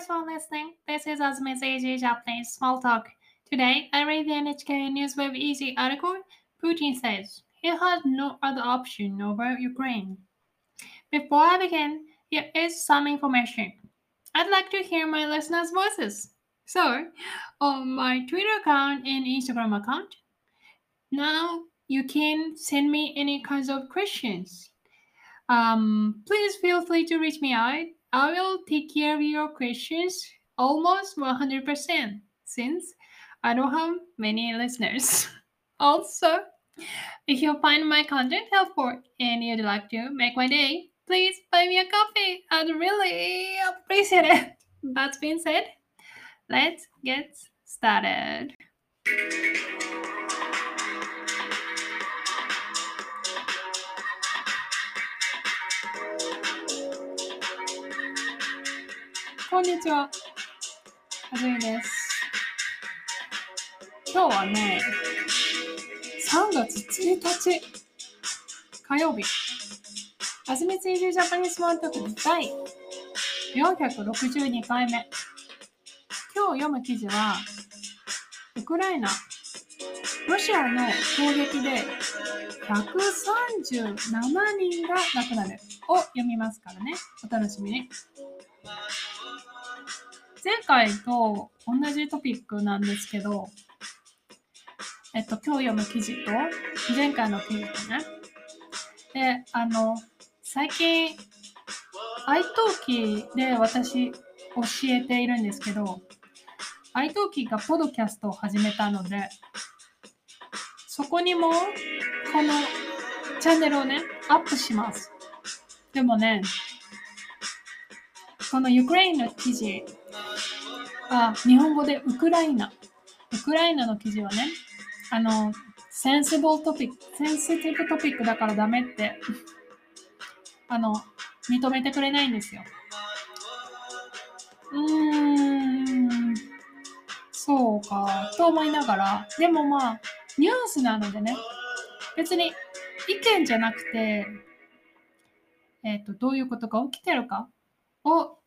Thanks for listening. This is Azumi's Easy Japanese Small Talk. Today, I read the NHK Newsweb Easy article. Putin says he has no other option over Ukraine. Before I begin, here is some information. I'd like to hear my listeners' voices. So, on my Twitter account and Instagram account, now you can send me any kinds of questions. Um, please feel free to reach me out. I will take care of your questions almost 100% since I don't have many listeners. also, if you find my content helpful and you'd like to make my day, please buy me a coffee. I'd really appreciate it. That being said, let's get started. こんにちは。はじめです。今日はね、3月1日火曜日。はじめついるジャパニーズマントク第462回目。今日読む記事は、ウクライナ、ロシアの攻撃で137人が亡くなるを読みますからね。お楽しみに。前回と同じトピックなんですけど、えっと、今日読む記事と、前回の記事とね。で、あの、最近、iTalk で私教えているんですけど、iTalk がポドキャストを始めたので、そこにも、このチャンネルをね、アップします。でもね、この Ukraine の記事あ、日本語でウクライナ。ウクライナの記事はね、あの、 sensible topic、sensitive topic だからダメって、あの、認めてくれないんですよ。うーん、そうか、と思いながら、でもまあ、ニュースなのでね、別に意見じゃなくて、えっ、ー、と、どういうことが起きてるかを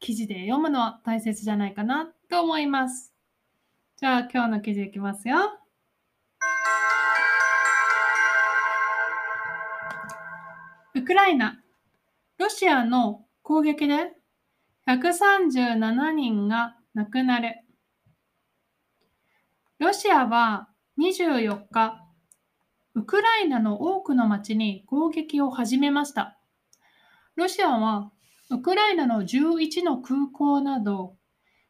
記事で読むのは大切じゃないかなと思います。じゃあ今日の記事いきますよ。ウクライナ、ロシアの攻撃で137人が亡くなる。ロシアは24日、ウクライナの多くの町に攻撃を始めました。ロシアはウクライナの11の空港など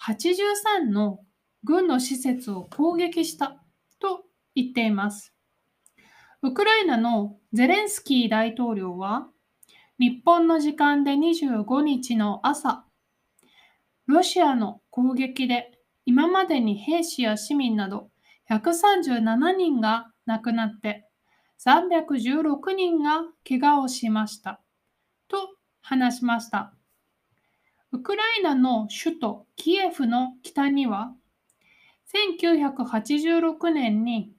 83の軍の施設を攻撃したと言っています。ウクライナのゼレンスキー大統領は日本の時間で25日の朝、ロシアの攻撃で今までに兵士や市民など137人が亡くなって316人が怪我をしましたと話しました。ウクライナの首都キエフの北には1986年に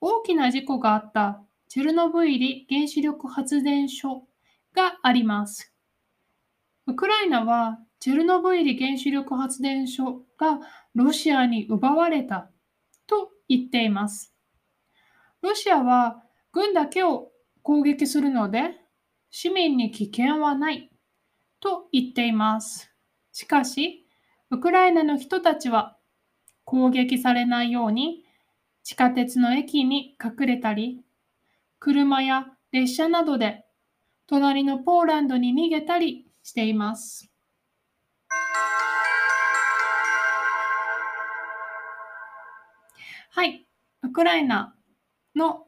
大きな事故があったチェルノブイリ原子力発電所があります。ウクライナはチェルノブイリ原子力発電所がロシアに奪われたと言っています。ロシアは軍だけを攻撃するので市民に危険はないと言っています。しかし、ウクライナの人たちは攻撃されないように地下鉄の駅に隠れたり、車や列車などで隣のポーランドに逃げたりしています。はい、ウクライナの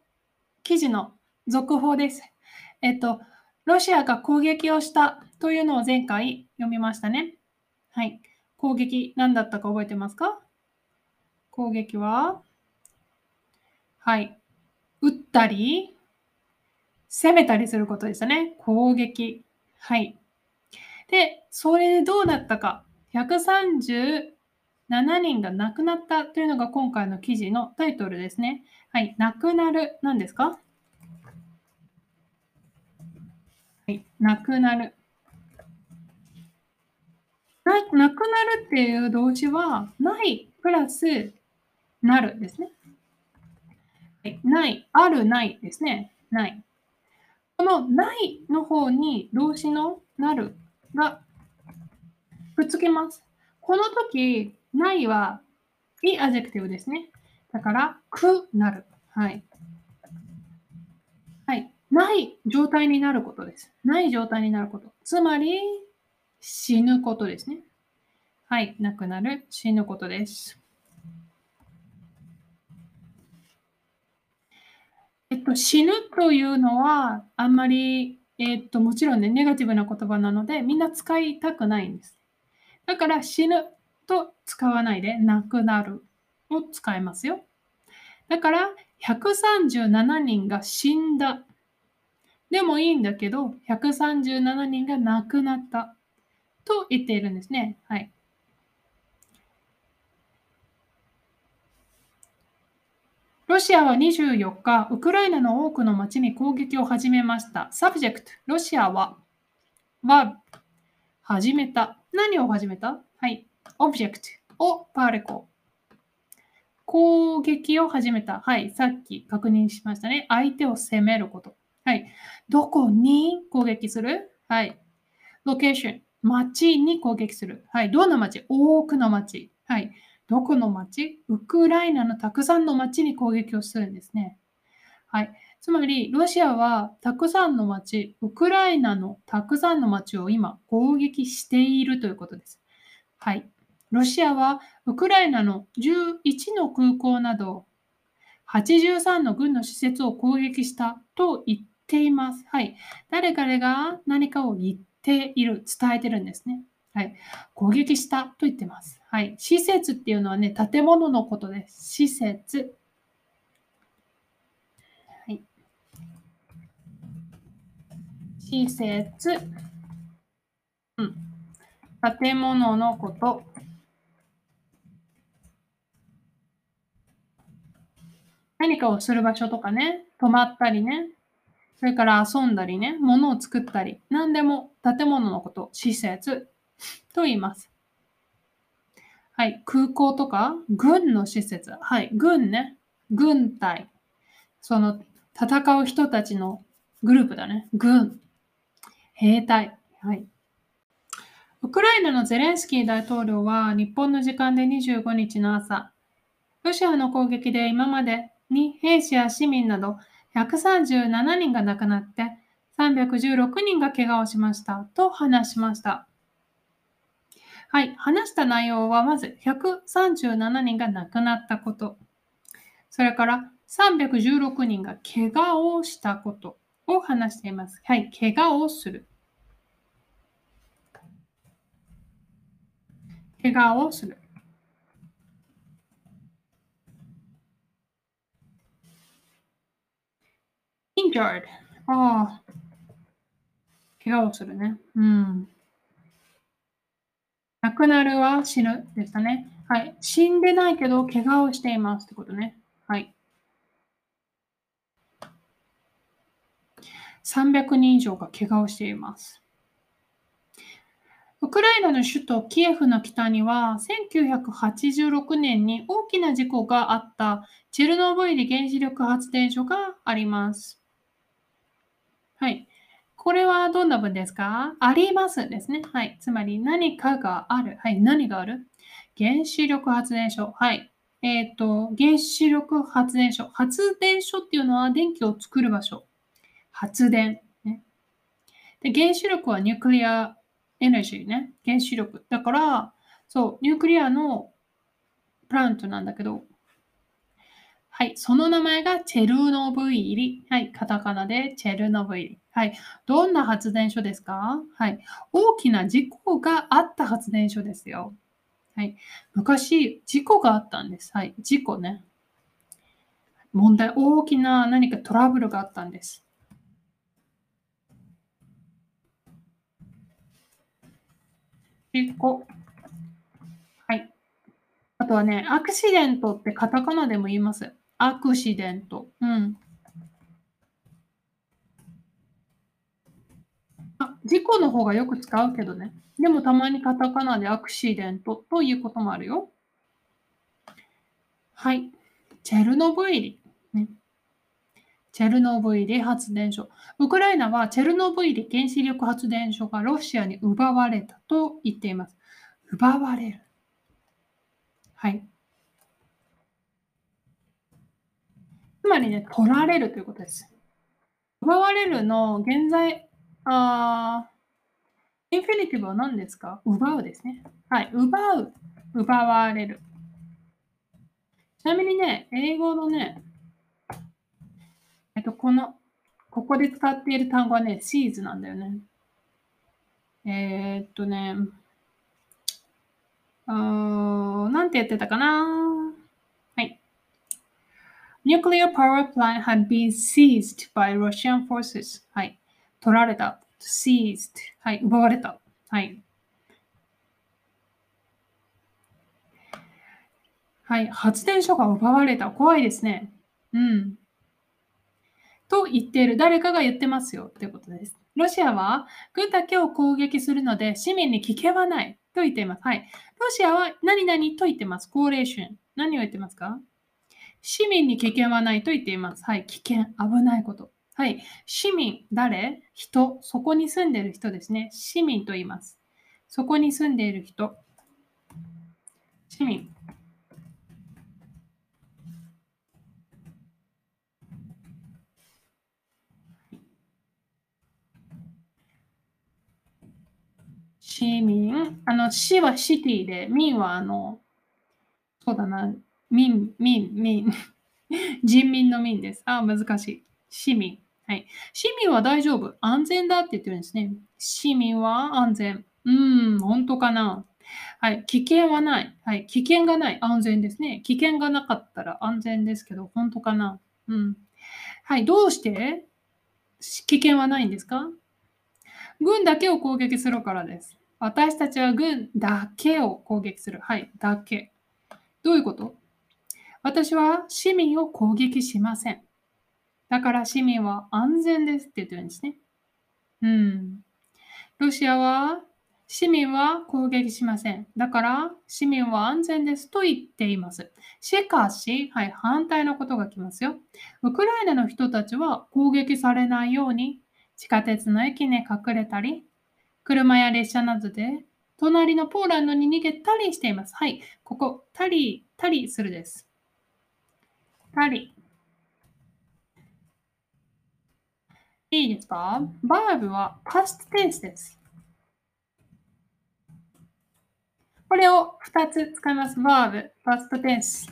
記事の続報です。えっと、ロシアが攻撃をしたというのを前回読みましたね。はい。攻撃何だったか覚えてますか？攻撃ははい。撃ったり、攻めたりすることでしたね。攻撃。はい。で、それでどうなったか。137人が亡くなったというのが今回の記事のタイトルですね。はい。亡くなる。何ですか？なくなる。ななくなるっていう動詞は、ないプラスなるですね。ない、ある、ないですね。ない。このないの方に動詞のなるがくっつけます。この時、ないはい adjective ですね。だから、くなる。はい。ない状態になることです。ない状態になること。つまり、死ぬことですね。はい。なくなる、死ぬことです。えっと、死ぬというのは、あんまり、えっと、もちろんね、ネガティブな言葉なので、みんな使いたくないんです。だから死ぬと使わないで、亡くなるを使いますよ。だから、137人が死んだ。でもいいんだけど、137人が亡くなったと言っているんですね。はい。ロシアは24日、ウクライナの多くの町に攻撃を始めました。 subject、ロシアは、は、始めた。何を始めた？はい。オブジェクト、をパーレコ。攻撃を始めた。はい。さっき確認しましたね。相手を攻めること。はい。どこに攻撃する？はい。ロケーション。町に攻撃する。はい。どんな町多くの町。はい。どこの町ウクライナのたくさんの町に攻撃をするんですね。はい。つまり、ロシアはたくさんの町、ウクライナのたくさんの町を今攻撃しているということです。はい。ロシアはウクライナの11の空港など83の軍の施設を攻撃したと言っています。はい。誰かが何かを言っている、伝えてるんですね。はい。攻撃したと言ってます。はい。施設っていうのはね、建物のことです。施設。はい。施設。うん。建物のこと。何かをする場所とかね、泊まったりね、それから遊んだりね、物を作ったり、何でも建物のこと、施設と言います。はい、空港とか軍の施設。はい、軍ね。軍隊。その戦う人たちのグループだね。軍。兵隊。はい。ウクライナのゼレンスキー大統領は日本の時間で25日の朝、ロシアの攻撃で今までに兵士や市民など137人が亡くなって316人が怪我をしましたと話しました。はい、話した内容はまず137人が亡くなったこと、それから316人が怪我をしたことを話しています。はい、怪我をする。怪我をする。Injured. ああ。怪我をするね。うん。亡くなるは死ぬでしたね。はい。死んでないけど、怪我をしていますってことね。はい。300人以上が怪我をしています。ウクライナの首都キエフの北には1986年に大きな事故があったチェルノブイリ原子力発電所があります。はい。これはどんな文ですか？ありますですね。はい。つまり何かがある。はい。何がある？原子力発電所。はい。えっ、ー、と、原子力発電所。発電所っていうのは電気を作る場所。発電。ね、で原子力はニュークリアエネルギーね。原子力。だから、そう、ニュークリアのプラントなんだけど、はい。その名前がチェルノブイリ。はい。カタカナでチェルノブイリ。はい。どんな発電所ですか？はい。大きな事故があった発電所ですよ。はい。昔、事故があったんです。はい。事故ね。問題、大きな何かトラブルがあったんです。事故。とはね、アクシデントってカタカナでも言います。アクシデント。うん。あ、事故の方がよく使うけどね。でもたまにカタカナでアクシデントということもあるよ。はい。チェルノブイリ。ね、チェルノブイリ発電所。ウクライナはチェルノブイリ原子力発電所がロシアに奪われたと言っています。奪われる。はい。つまりね、取られるということです。奪われるの現在、あインフィニティブは何ですか？奪うですね。はい。奪う。奪われる。ちなみにね、英語のね、えっと、この、ここで使っている単語はね、シーズなんだよね。えー、っとね、うーん、なんて言ってたかな？はい。Nuclear power plant had been seized by Russian forces. はい。取られた。seized はい、奪われた。はい。はい、発電所が奪われた。怖いですね。うん。と言っている。誰かが言ってますよ。ということです。ロシアは軍だけを攻撃するので市民に危険はないと言っています。はい。ロシアは何々と言ってます。高齢者。何を言ってますか？市民に危険はないと言っています。はい。危険、危ないこと。はい。市民、誰？人。そこに住んでいる人ですね。市民と言います。そこに住んでいる人。市民。市民？あの、市はシティで、民はあの、そうだな、民、民、民。人民の民です。あ、難しい。市民。はい。市民は大丈夫。安全だって言ってるんですね。市民は安全。うん、本当かな。はい。危険はない。はい。危険がない。安全ですね。危険がなかったら安全ですけど、本当かな。うん。はい。どうして？危険はないんですか？軍だけを攻撃するからです。私たちは軍だけを攻撃する。はい。だけ。どういうこと？私は市民を攻撃しません。だから市民は安全ですって言ってるんですね。うん。ロシアは市民は攻撃しません。だから市民は安全ですと言っています。しかし、はい、反対のことが来ますよ。ウクライナの人たちは攻撃されないように地下鉄の駅に隠れたり、車や列車などで隣のポーランドに逃げたりしています。はい、ここ、たり、たりするです。たり。いいですか？バーブは past tense です。これを2つ使います。バーブ、past tense。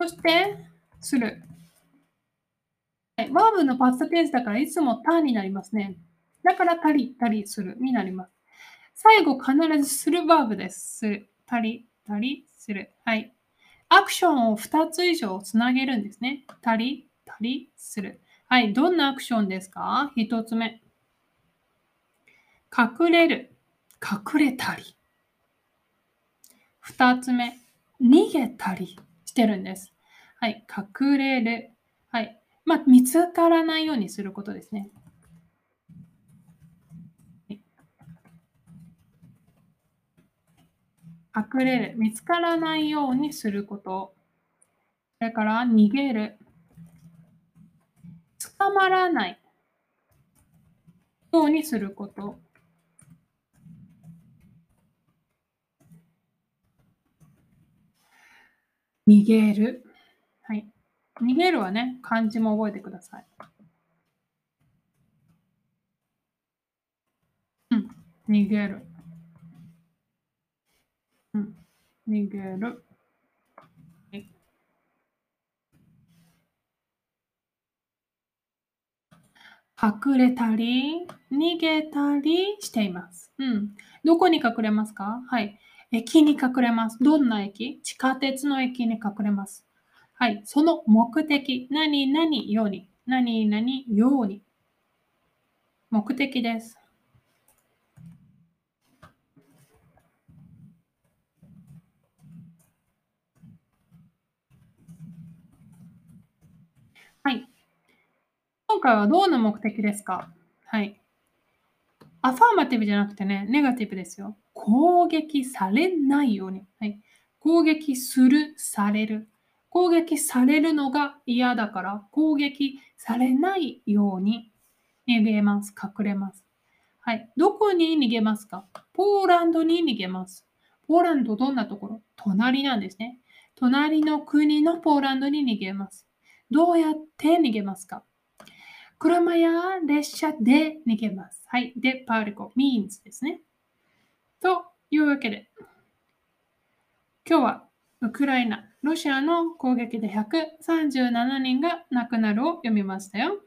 そして、する。はい、バーブのパストテンスだからいつもターンになりますね。だから、たり、たりするになります。最後、必ずするバーブです。する。たり、たり、する。はい。アクションを2つ以上つなげるんですね。たり、たり、する。はい、どんなアクションですか？一つ目。隠れる。隠れたり。二つ目。逃げたりしてるんです。はい、隠れる。はい。まあ、見つからないようにすることですね。隠れる。見つからないようにすること。それから逃げる。捕まらないようにすること。逃げる。はい。逃げるはね、漢字も覚えてください。うん。逃げる。うん。逃げる。隠れたり、逃げたりしています。うん。どこに隠れますか？はい。駅に隠れます。どんな駅？地下鉄の駅に隠れます。はい。その目的、何々ように、何々ように。目的です。はい。今回はどんな目的ですか？はい。アファーマティブじゃなくてね、ネガティブですよ。攻撃されないように。はい、攻撃する、される。攻撃されるのが嫌だから、攻撃されないように逃げます。隠れます。はい。どこに逃げますか？ポーランドに逃げます。ポーランドどんなところ？隣なんですね。隣の国のポーランドに逃げます。どうやって逃げますか？車や列車で逃げます。はい。で、パーリコ、means ですね。というわけで、今日はウクライナ、ロシアの攻撃で137人が亡くなるを読みましたよ。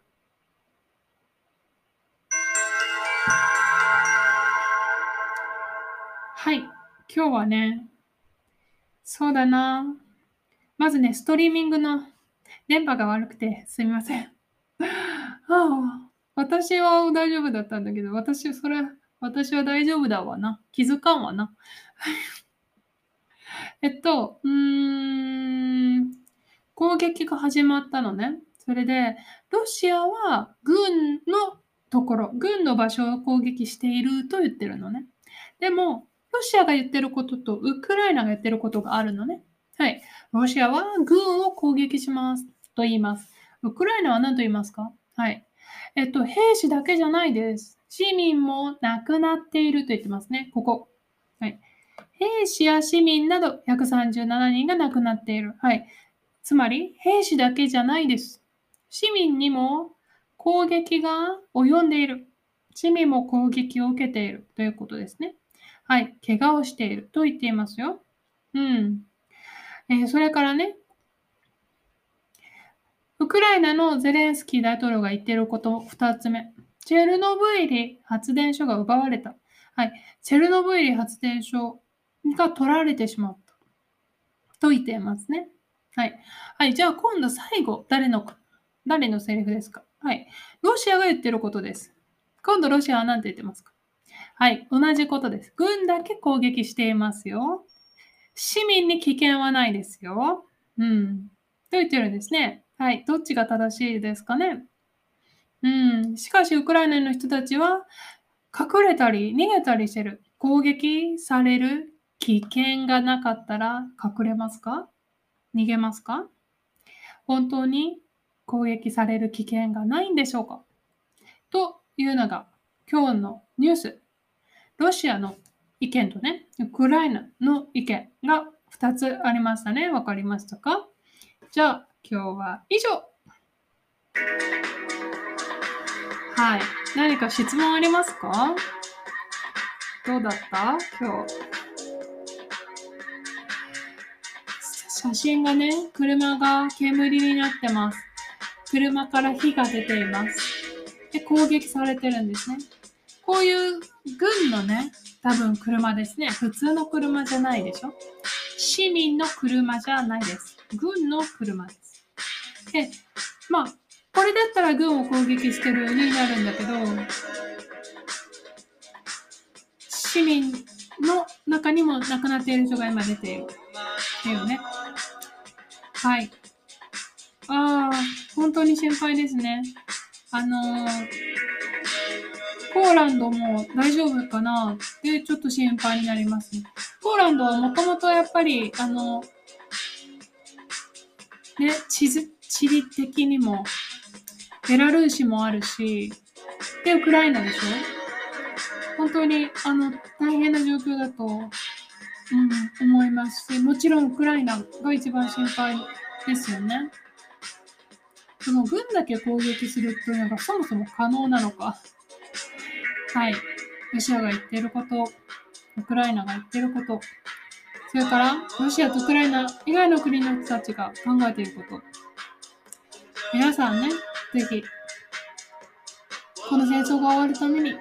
はい。今日はね、そうだな。まずね、ストリーミングの電波が悪くてすみません。ああ、私は大丈夫だったんだけど、私、それ、私は大丈夫だわな。気づかんわな。えっと、うーん、攻撃が始まったのね。それで、ロシアは軍のところ、軍の場所を攻撃していると言ってるのね。でも、ロシアが言ってることとウクライナが言ってることがあるのね。はい。ロシアは軍を攻撃しますと言います。ウクライナは何と言いますか？はい。えっと、兵士だけじゃないです。市民も亡くなっていると言ってますね。ここ。はい。兵士や市民など137人が亡くなっている。はい。つまり、兵士だけじゃないです。市民にも攻撃が及んでいる。市民も攻撃を受けているということですね。はい、怪我をしていると言っていますよ。うん。えー、それからね、ウクライナのゼレンスキー大統領が言っていること2つ目。チェルノブイリ発電所が奪われた。はい。チェルノブイリ発電所が取られてしまった。と言っていますね。はい。はい。じゃあ今度最後、誰の、誰のセリフですかはい。ロシアが言ってることです。今度ロシアは何て言ってますかはい、同じことです。軍だけ攻撃していますよ。市民に危険はないですよ。うん。と言ってるんですね。はい、どっちが正しいですかね？うん。しかし、ウクライナの人たちは隠れたり逃げたりしてる。攻撃される危険がなかったら隠れますか？逃げますか？本当に攻撃される危険がないんでしょうか？というのが今日のニュースロシアの意見とね、ウクライナの意見が2つありましたね。わかりましたか？じゃあ、今日は以上。はい。何か質問ありますか？どうだった？今日。写真がね、車が煙になってます。車から火が出ています。で、攻撃されてるんですね。こういう軍のね、多分車ですね。普通の車じゃないでしょ？市民の車じゃないです。軍の車です。で、まあ、これだったら軍を攻撃してるになるんだけど、市民の中にも亡くなっている人が今出ている。っていうね。はい。ああ、本当に心配ですね。あのーポーランドも大丈夫かな？ってちょっと心配になりますね。ポーランドはもともとやっぱり、あの、ね、地図、地理的にも、ベラルーシもあるし、で、ウクライナでしょ？本当に、あの、大変な状況だと、うん、思いますし、もちろんウクライナが一番心配ですよね。その軍だけ攻撃するっていうのがそもそも可能なのか。はい。ロシアが言ってること、ウクライナが言ってること、それからロシアとウクライナ以外の国の人たちが考えていること。皆さんね、ぜひ、この戦争が終わるために、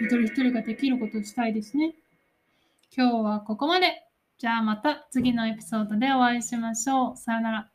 一人一人ができることをしたいですね。今日はここまで。じゃあまた次のエピソードでお会いしましょう。さよなら。